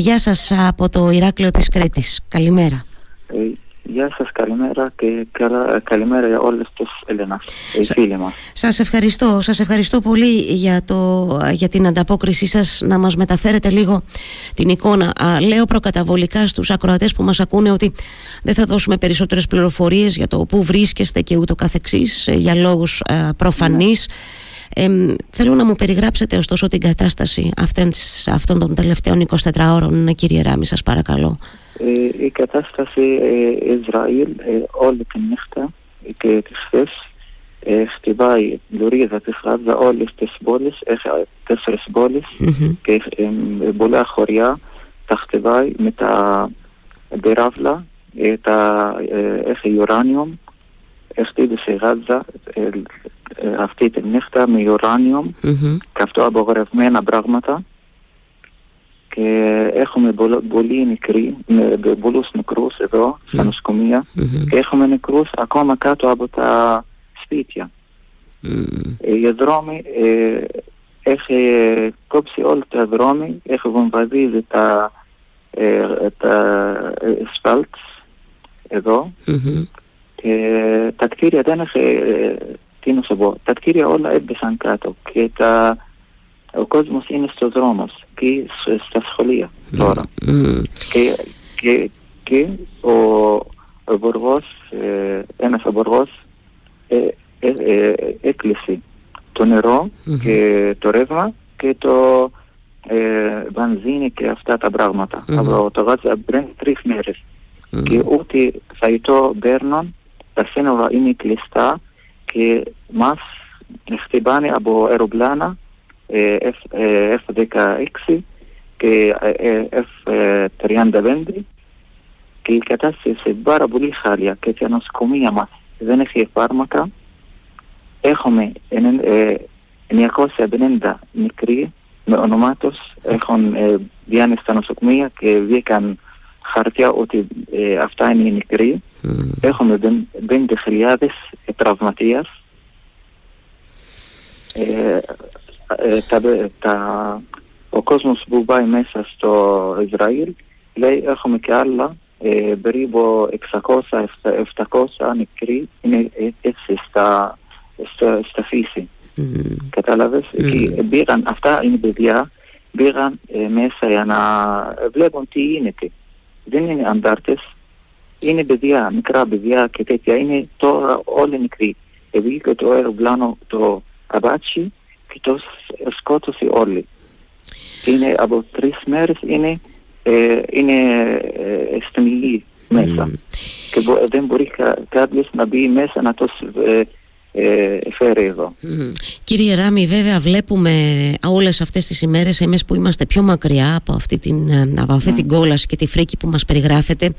Γεια σας από το Ηράκλειο της Κρέτης. Καλημέρα. Ε, γεια σας, καλημέρα και καλημέρα για όλες τις Έλληνες, οι φίλοι μας. Σας ευχαριστώ, σας ευχαριστώ πολύ για, το, για την ανταπόκρισή σας να μας μεταφέρετε λίγο την εικόνα. Α, λέω προκαταβολικά στους ακροατές που μας ακούνε ότι δεν θα δώσουμε περισσότερες πληροφορίες για το πού βρίσκεστε και ούτω καθεξής ε, για λόγους α, προφανείς. Ναι. Ε, θέλω να μου περιγράψετε ωστόσο την κατάσταση αυτών των τελευταίων 24 ώρων, κύριε Ράμι, σας παρακαλώ. Ε, η κατάσταση ε, Ισραήλ ε, όλη τη νύχτα και τις χθες ε, χτυπάει λουρίδα της Γάζα όλες τις πόλεις, έχει τέσσερις πόλεις mm-hmm. και ε, πολλά χωριά τα χτυπάει με τα πυράβλα, ε, τα, ε, έχει ουράνιουμ, χτύπησε η Γάζα ε, αυτή τη νύχτα με ουράνιουμ mm-hmm. και αυτό απογορευμένα πράγματα και έχουμε πολύ νεκροί, με πολλούς νεκρούς εδώ στα νοσοκομεία mm-hmm. και έχουμε νεκρούς ακόμα κάτω από τα σπίτια. Mm-hmm. Οι δρόμοι ε, έχει κόψει όλα τα δρόμοι, έχει βομβαδίζει τα, ε, τα εδώ και τα κτίρια δεν έχει τι να σου πω, τα κτίρια όλα έμπεσαν κάτω και τα, ο κόσμος είναι στο δρόμο και στα σχολεία τώρα. Και, και, και ο, ο Μποργός, ε, ένας ο Μποργός ε, ε, ε, έκλεισε το νερο και το ρεύμα και το ε, βανζίνη και αυτά τα πράγματα. Από το Γάζα πριν τρεις μέρες. Και ούτε φαγητό παίρνουν, τα σύνορα είναι κλειστά και μας χτυπάνε από αεροπλάνα F-16 και F-35 και η κατάσταση σε πάρα πολύ χάρια και τα νοσοκομεία μας δεν έχει φάρμακα. Έχουμε 950 μικροί με ονομάτως έχουν βγαίνει στα νοσοκομεία και βγήκαν χαρτιά ότι ε, αυτά είναι οι νεκροί. Mm. Έχουμε 5.000 τραυματίες. Ε, ε, τα, τα, ο κόσμος που πάει μέσα στο Ισραήλ λέει έχουμε και άλλα ε, περίπου 600-700 νεκροί είναι έτσι στα, στα, στα φύση. Mm. Κατάλαβες; Mm. Και μπήκαν, αυτά είναι παιδιά, μπήκαν ε, μέσα για να βλέπουν τι είναι δεν είναι αντάρτες, είναι παιδιά, μικρά παιδιά και τέτοια, είναι τώρα όλοι μικροί. Βγήκε το αεροπλάνο το αμπάτσι και το σκότωσε όλοι. Είναι από τρεις μέρες είναι, ε, είναι ε, μέσα. Mm. Και δεν μπορεί κάποιος να μπει μέσα να το ε, ε, φέρει εδώ. Κύριε Ράμι, βέβαια βλέπουμε όλες αυτές τις ημέρες εμείς που είμαστε πιο μακριά από αυτή την, ε, από αυτή την κόλαση και τη φρίκη που μας περιγράφετε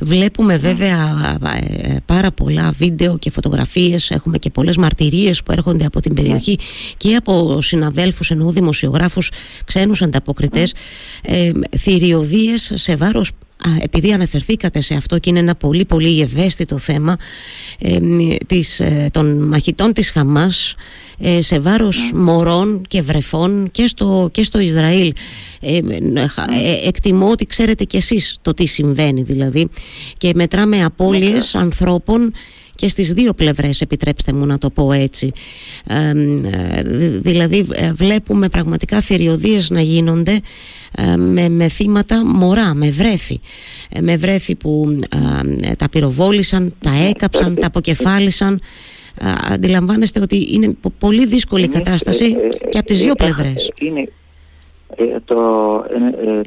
βλέπουμε βέβαια ε, πάρα πολλά βίντεο και φωτογραφίες. Έχουμε και πολλές μαρτυρίες που έρχονται από την περιοχή και από συναδέλφους εννοώ δημοσιογράφους ξένους ανταποκριτές ε, θηριωδίες σε βάρος επειδή αναφερθήκατε σε αυτό και είναι ένα πολύ πολύ ευαίσθητο θέμα ε, της, των μαχητών της Χαμάς ε, σε βάρος ναι. μωρών και βρεφών και στο, και στο Ισραήλ ε, ε, εκτιμώ ότι ξέρετε κι εσείς το τι συμβαίνει δηλαδή και μετράμε απώλειες ναι, ανθρώπων και στις δύο πλευρές επιτρέψτε μου να το πω έτσι. Ε, δηλαδή βλέπουμε πραγματικά θηριωδίες να γίνονται με, με θύματα μωρά, με βρέφη. Με βρέφη που τα πυροβόλησαν, τα έκαψαν, τα αποκεφάλισαν. Αντιλαμβάνεστε ότι είναι πολύ δύσκολη η κατάσταση ε, ε, και από τις δύο ε, πλευρές. Είναι το,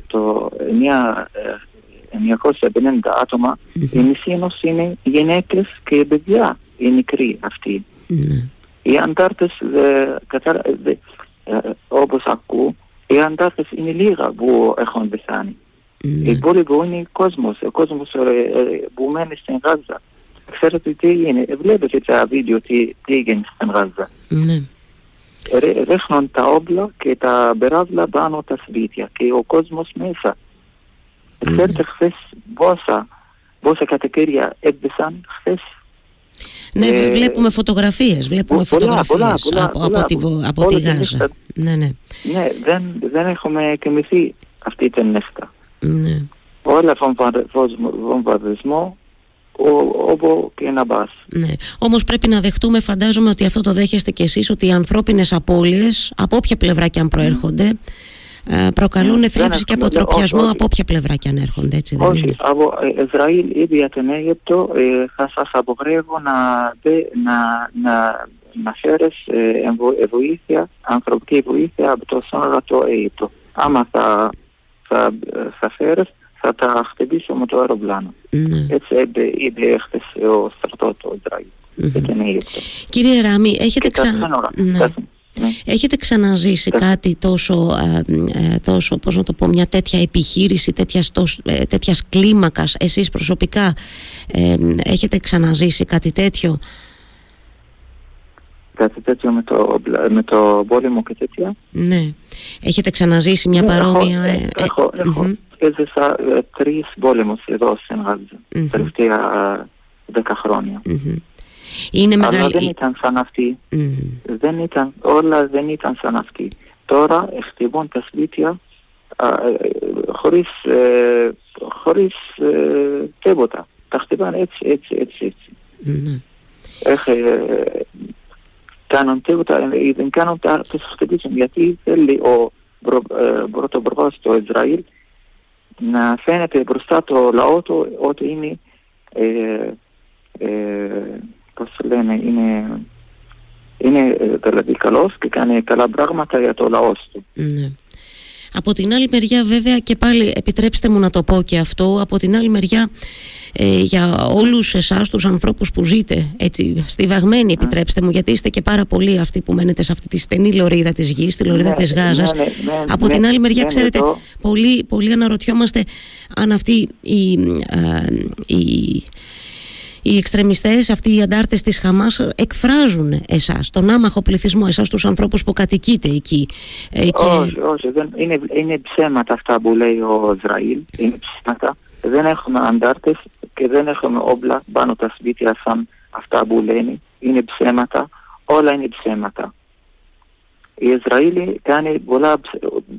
το μια 950 άτομα, η μισή είναι γυναίκες και παιδιά, οι μικροί αυτοί. Ναι. Οι αντάρτες, όπως ακούω, οι αντάρτες είναι λίγα που έχουν πεθάνει. Ναι. Η πόλη που είναι κόσμος, ο κόσμος που μένει στην Γάζα. Ξέρετε τι έγινε, βλέπετε τα βίντεο τι, τι έγινε στην Γάζα. Ναι. Ρίχνουν τα όπλα και τα μπεράβλα πάνω τα σπίτια και ο κόσμος μέσα. Ναι. Ξέρετε χθες πόσα, πόσα κατοικία έπεσαν χθες ναι, ε, βλέπουμε φωτογραφίες, βλέπουμε πολλά, φωτογραφίες πολλά, από, πολλά, από, τη, από τη Γάζα. Ναι, ναι. ναι δεν, δεν έχουμε κοιμηθεί αυτή την νύχτα. Ναι. Όλα βομβαρδισμό όπου και να πας. Ναι. Όμως πρέπει να δεχτούμε, φαντάζομαι ότι αυτό το δέχεστε κι εσείς, ότι οι ανθρώπινες απώλειες, από όποια πλευρά και αν προέρχονται, ε, προκαλούν ναι, θλίψη και αποτροπιασμό από όποια πλευρά και αν έρχονται, έτσι δεν όχι, είναι; από Ισραήλ ήδη για την Αίγυπτο ε, θα σας απογρεύω να, να, να, να φέρεις ε, βοήθεια, ανθρωπική βοήθεια από το σύνορα του Αίγυπτο. Άμα θα, θα, θα φέρεις θα τα χτυπήσω με το αεροπλάνο. Ναι. Έτσι είπε, είπε χθες ο στρατός του Ισραήλ. Mm-hmm. Κύριε Ράμι, έχετε, ξανα... ναι. ναι. Έχετε ξαναζήσει κάτι τόσο, ε, τόσο, πώς να το πω, μια τέτοια επιχείρηση τέτοιας, τόσο, ε, τέτοιας κλίμακας, εσείς προσωπικά ε, έχετε ξαναζήσει κάτι τέτοιο; Κάτι τέτοιο με το, με το πόλεμο και τέτοια. Ναι. Έχετε ξαναζήσει μια ναι, παρόμοια... Έχω, ε, έχω, έχω. Mm-hmm. Έζησα ε, τρεις πόλεμους εδώ στην Γάζα, mm-hmm. τελευταία δέκα χρόνια. Mm-hmm. Είναι Αλλά μεγάλη... δεν ήταν σαν αυτή. Mm-hmm. Δεν ήταν, όλα δεν ήταν σαν αυτή. Τώρα χτυπούν τα σπίτια α, χωρίς, ε, χωρίς ε, τίποτα. Τα χτυπάνε έτσι, έτσι, έτσι, έτσι. Mm-hmm. Έχει, κάνουν τίποτα, δεν κάνουν τα χτυπήσουν γιατί θέλει ο πρωτοπουργός του Ισραήλ να φαίνεται μπροστά το λαό του ότι είναι ε, ε, πώς λένε, είναι, είναι δηλαδή καλός και κάνει καλά πράγματα για το λαό του. Ναι. Από την άλλη μεριά βέβαια και πάλι επιτρέψτε μου να το πω και αυτό από την άλλη μεριά ε, για όλους εσάς τους ανθρώπους που ζείτε έτσι στιβαγμένοι ναι. επιτρέψτε μου γιατί είστε και πάρα πολλοί αυτοί που μένετε σε αυτή τη στενή λωρίδα της γης, τη λωρίδα ναι, της Γάζας ναι, από την άλλη μεριά ξέρετε πολλοί, πολλοί αναρωτιόμαστε αν αυτή η, η οι εξτρεμιστές, αυτοί οι αντάρτες της Χαμάς εκφράζουν εσάς, τον άμαχο πληθυσμό, εσάς τους ανθρώπους που κατοικείτε εκεί. Ε, και... Όχι, όχι, δεν, είναι, είναι ψέματα αυτά που λέει ο Ισραήλ, είναι ψέματα. Δεν έχουμε αντάρτες και δεν έχουμε όπλα πάνω τα σπίτια σαν αυτά που λένε. Είναι ψέματα, όλα είναι ψέματα. Η Ισραήλ κάνει πολλά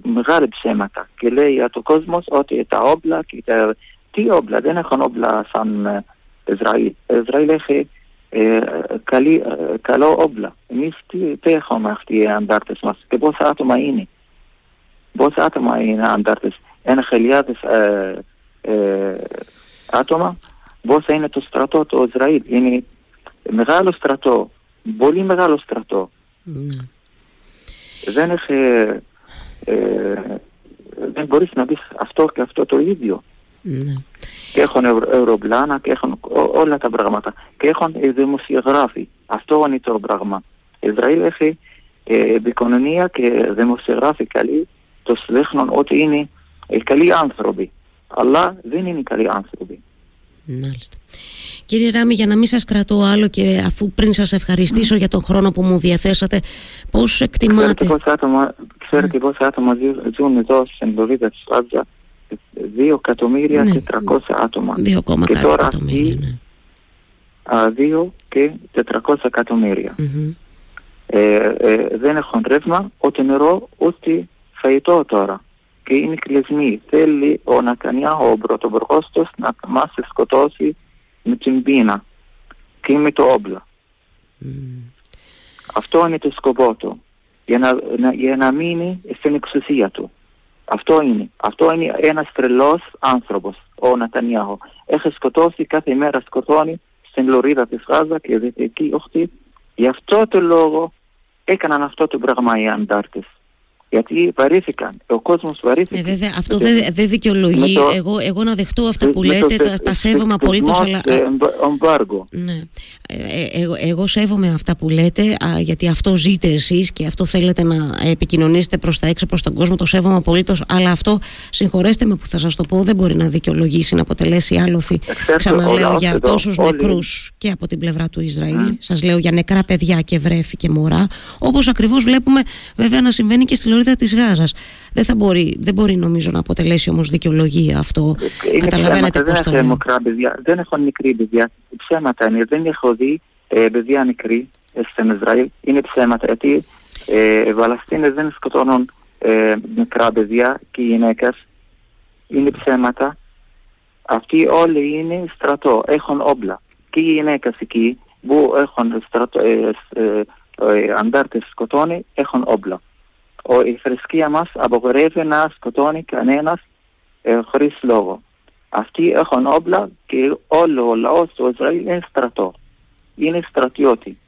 μεγάλα ψέματα και λέει για το κόσμος ότι τα όπλα και τα... Τι όπλα, δεν έχουν όπλα σαν ε, Ισραήλ. Ισραήλ έχει ε, καλή, ε, καλό όπλα. Εμείς τι, τι έχουμε αυτοί οι αντάρτες μας και πόσα άτομα είναι. Πόσα άτομα είναι αντάρτες. Ένα χιλιάδες ε, ε, άτομα. Πόσα είναι το στρατό του Ισραήλ. Είναι μεγάλο στρατό. Πολύ μεγάλο στρατό. Mm. Δεν έχει... Ε, δεν μπορείς να πεις αυτό και αυτό το ίδιο. Ναι. Και έχουν αεροπλάνα και έχουν όλα τα πράγματα. Και έχουν οι δημοσιογράφοι. Αυτό είναι το πράγμα. Η Ισραήλ έχει ε, επικοινωνία και δημοσιογράφοι καλοί. Του δείχνουν ότι είναι ε, καλοί άνθρωποι. Αλλά δεν είναι καλοί άνθρωποι. Μάλιστα. Κύριε Ράμι, για να μην σας κρατώ άλλο και αφού πριν σας ευχαριστήσω για τον χρόνο που μου διαθέσατε, πώς εκτιμάτε... Ξέρετε πόσα άτομα, ξέρετε πόσα άτομα ζουν εδώ στην Λωρίδα της Άτζα 2 εκατομμύρια ναι. 400 άτομα. 2,4 και τώρα εκατομμύρια, ναι. 2 και 400 εκατομμύρια. Mm-hmm. Ε, ε, δεν έχουν ρεύμα, ούτε νερό, ούτε φαγητό τώρα. Και είναι κλεισμοί. Θέλει ο Νατανιάχο, ο πρωτοπουργός τους, να μας σκοτώσει με την πείνα και με το όπλα. Mm. Αυτό είναι το σκοπό του. Για να, να, για να μείνει στην εξουσία του. Αυτό είναι. Αυτό είναι ένας τρελός άνθρωπος, ο Νατανιάχο. Έχει σκοτώσει κάθε μέρα σκοτώνει στην λωρίδα της Γάζας και δυτική οχτή. Γι' αυτό το λόγο έκαναν αυτό το πράγμα οι αντάρτες γιατί βαρύθηκαν. Ο κόσμος βαρύθηκε. Ε, βέβαια, αυτό δεν δε δικαιολογεί. Το, εγώ, εγώ να δεχτώ αυτά που λέτε, το, τα, τα σέβομαι απολύτως. Αλλά... Ναι. Ε, ε, εγώ, εγώ σέβομαι αυτά που λέτε, α, γιατί αυτό ζείτε εσείς και αυτό θέλετε να επικοινωνήσετε προς τα έξω, προς τον κόσμο. Το σέβομαι απολύτως. Αλλά αυτό, συγχωρέστε με που θα σας το πω, δεν μπορεί να δικαιολογήσει, να αποτελέσει άλοθη. Ξαναλέω για τόσους νεκρούς και από την πλευρά του Ισραήλ. Mm. Σας λέω για νεκρά παιδιά και βρέφη και μωρά. Όπως ακριβώς βλέπουμε βέβαια να συμβαίνει και στη λωρίδα της Γάζας. Δεν, θα μπορεί, δεν μπορεί νομίζω να αποτελέσει όμως δικαιολογία αυτό. Είναι Καταλαβαίνετε πώς το λέω. Δεν έχω μικρή παιδιά. Ψέματα είναι. Δεν έχω δει ε, παιδιά μικρή ε, στην Ισραήλ. Είναι ψέματα γιατί ε, οι Παλαιστίνε δεν σκοτώνουν ε, μικρά παιδιά και γυναίκε. είναι ψέματα. Αυτοί όλοι είναι στρατό, έχουν όπλα. Και οι γυναίκες εκεί που έχουν στρατό, ε, ε, ε, αντάρτες σκοτώνει, έχουν όπλα. Ο, η θρησκεία μας απογορεύει να σκοτώνει κανένας ε, χωρίς λόγο. Αυτοί έχουν όπλα και όλο ο λαός του Ισραήλ είναι στρατό. Είναι στρατιώτη.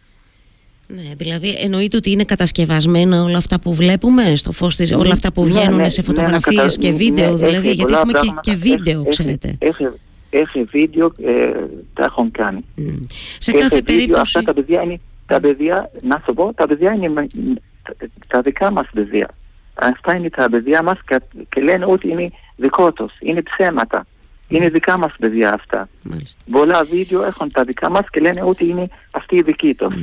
Ναι, δηλαδή εννοείται ότι είναι κατασκευασμένα όλα αυτά που βλέπουμε στο φως της, όλα αυτά που Ναι, βγαίνουν ναι, σε ναι, φωτογραφίες κατα- και ναι, βίντεο, ναι, δηλαδή έχει γιατί πολλά έχουμε και, πράγματα, και βίντεο, έχει- ξέρετε. Έχει, έχει βίντεο, ε, τα έχουν κάνει. Μμ. Σε Έχει κάθε βίντεο, περίπτωση... Αυτά τα παιδιά είναι, τα παιδιά, να σου πω, τα παιδιά είναι με- τα- τα δικά μας παιδιά. Αυτά είναι τα παιδιά μας και, και λένε ότι είναι δικό τους, είναι ψέματα. Είναι δικά μας παιδιά αυτά. Μάλιστα. Πολλά βίντεο έχουν τα δικά μας και λένε ότι είναι αυτή η δική τους.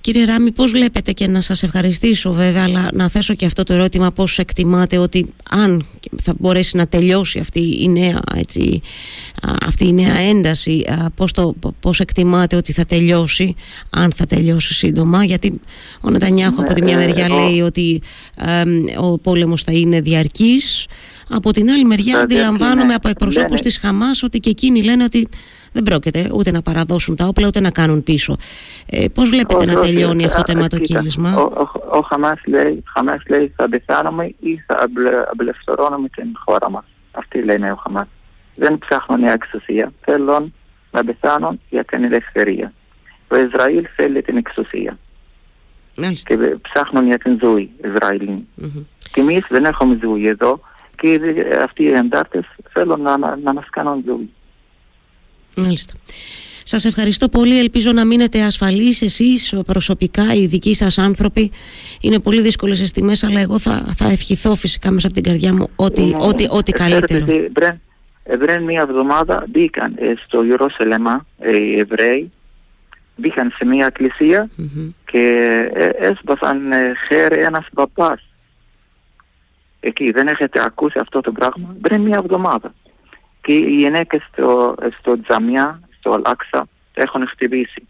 Κύριε Ράμι, πώς βλέπετε και να σας ευχαριστήσω βέβαια, αλλά να θέσω και αυτό το ερώτημα πώς εκτιμάτε ότι αν θα μπορέσει να τελειώσει αυτή η νέα, έτσι, α, αυτή η νέα ένταση, α, πώς, το, πώς εκτιμάτε ότι θα τελειώσει, αν θα τελειώσει σύντομα, γιατί ο Νετανιάχου από τη μια ε, μεριά εγώ- λέει ότι εμ, ο πόλεμος θα είναι διαρκής, από την άλλη μεριά Θα αντιλαμβάνομαι διαρκεί, από ναι. εκπροσώπους Λένε- της Χαμάς ότι και εκείνοι λένε ότι δεν πρόκειται ούτε να παραδώσουν τα όπλα ούτε να κάνουν πίσω. Ε, πώς βλέπετε Όχι, να όχι, τελειώνει ε, αυτό το α, αιματοκύλισμα. κοίτα, Ο, ο, ο Χαμάς λέει, Χαμάς λέει θα πεθάνουμε ή θα αμπλε- απελευθερώνουμε την χώρα μας. Αυτή λένε ο Χαμάς. Δεν ψάχνουν η εξουσία. Θέλουν να πεθάνουν για την ελευθερία. Το Ισραήλ θέλει την εξουσία Μάλιστα. και ψάχνουν για την ζωή Ισραηλινή. Μμμ. Και εμείς δεν έχουμε ζωή εδώ και δε- αυτοί οι αντάρτες θέλουν να, να, να μας κάνουν ζωή. Μάλιστα. Σας ευχαριστώ πολύ. Ελπίζω να μείνετε ασφαλείς εσείς προσωπικά, οι δικοί σας άνθρωποι. Είναι πολύ δύσκολες τις τιμές, αλλά εγώ θα, θα ευχηθώ φυσικά μέσα από την καρδιά μου ότι, Ναι, ότι, ότι ξέρετε, καλύτερο. τι, Πριν, ε, πριν μία εβδομάδα μπήκαν ε, στο Ιερусαλήμα ε, οι Εβραίοι, μπήκαν σε μία εκκλησία Μμμ. και ε, έσπασαν ε, χέρι ένας παπάς. Εκεί δεν έχετε ακούσει αυτό το πράγμα πριν μία εβδομάδα. Και οι γυναίκες στο, στο τζαμιά, στο Αλάξα, έχουν χτυπήσει.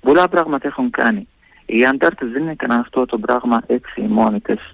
Πολλά πράγματα έχουν κάνει. Οι αντάρτες δεν έκαναν αυτό το πράγμα έτσι μόνοι τους.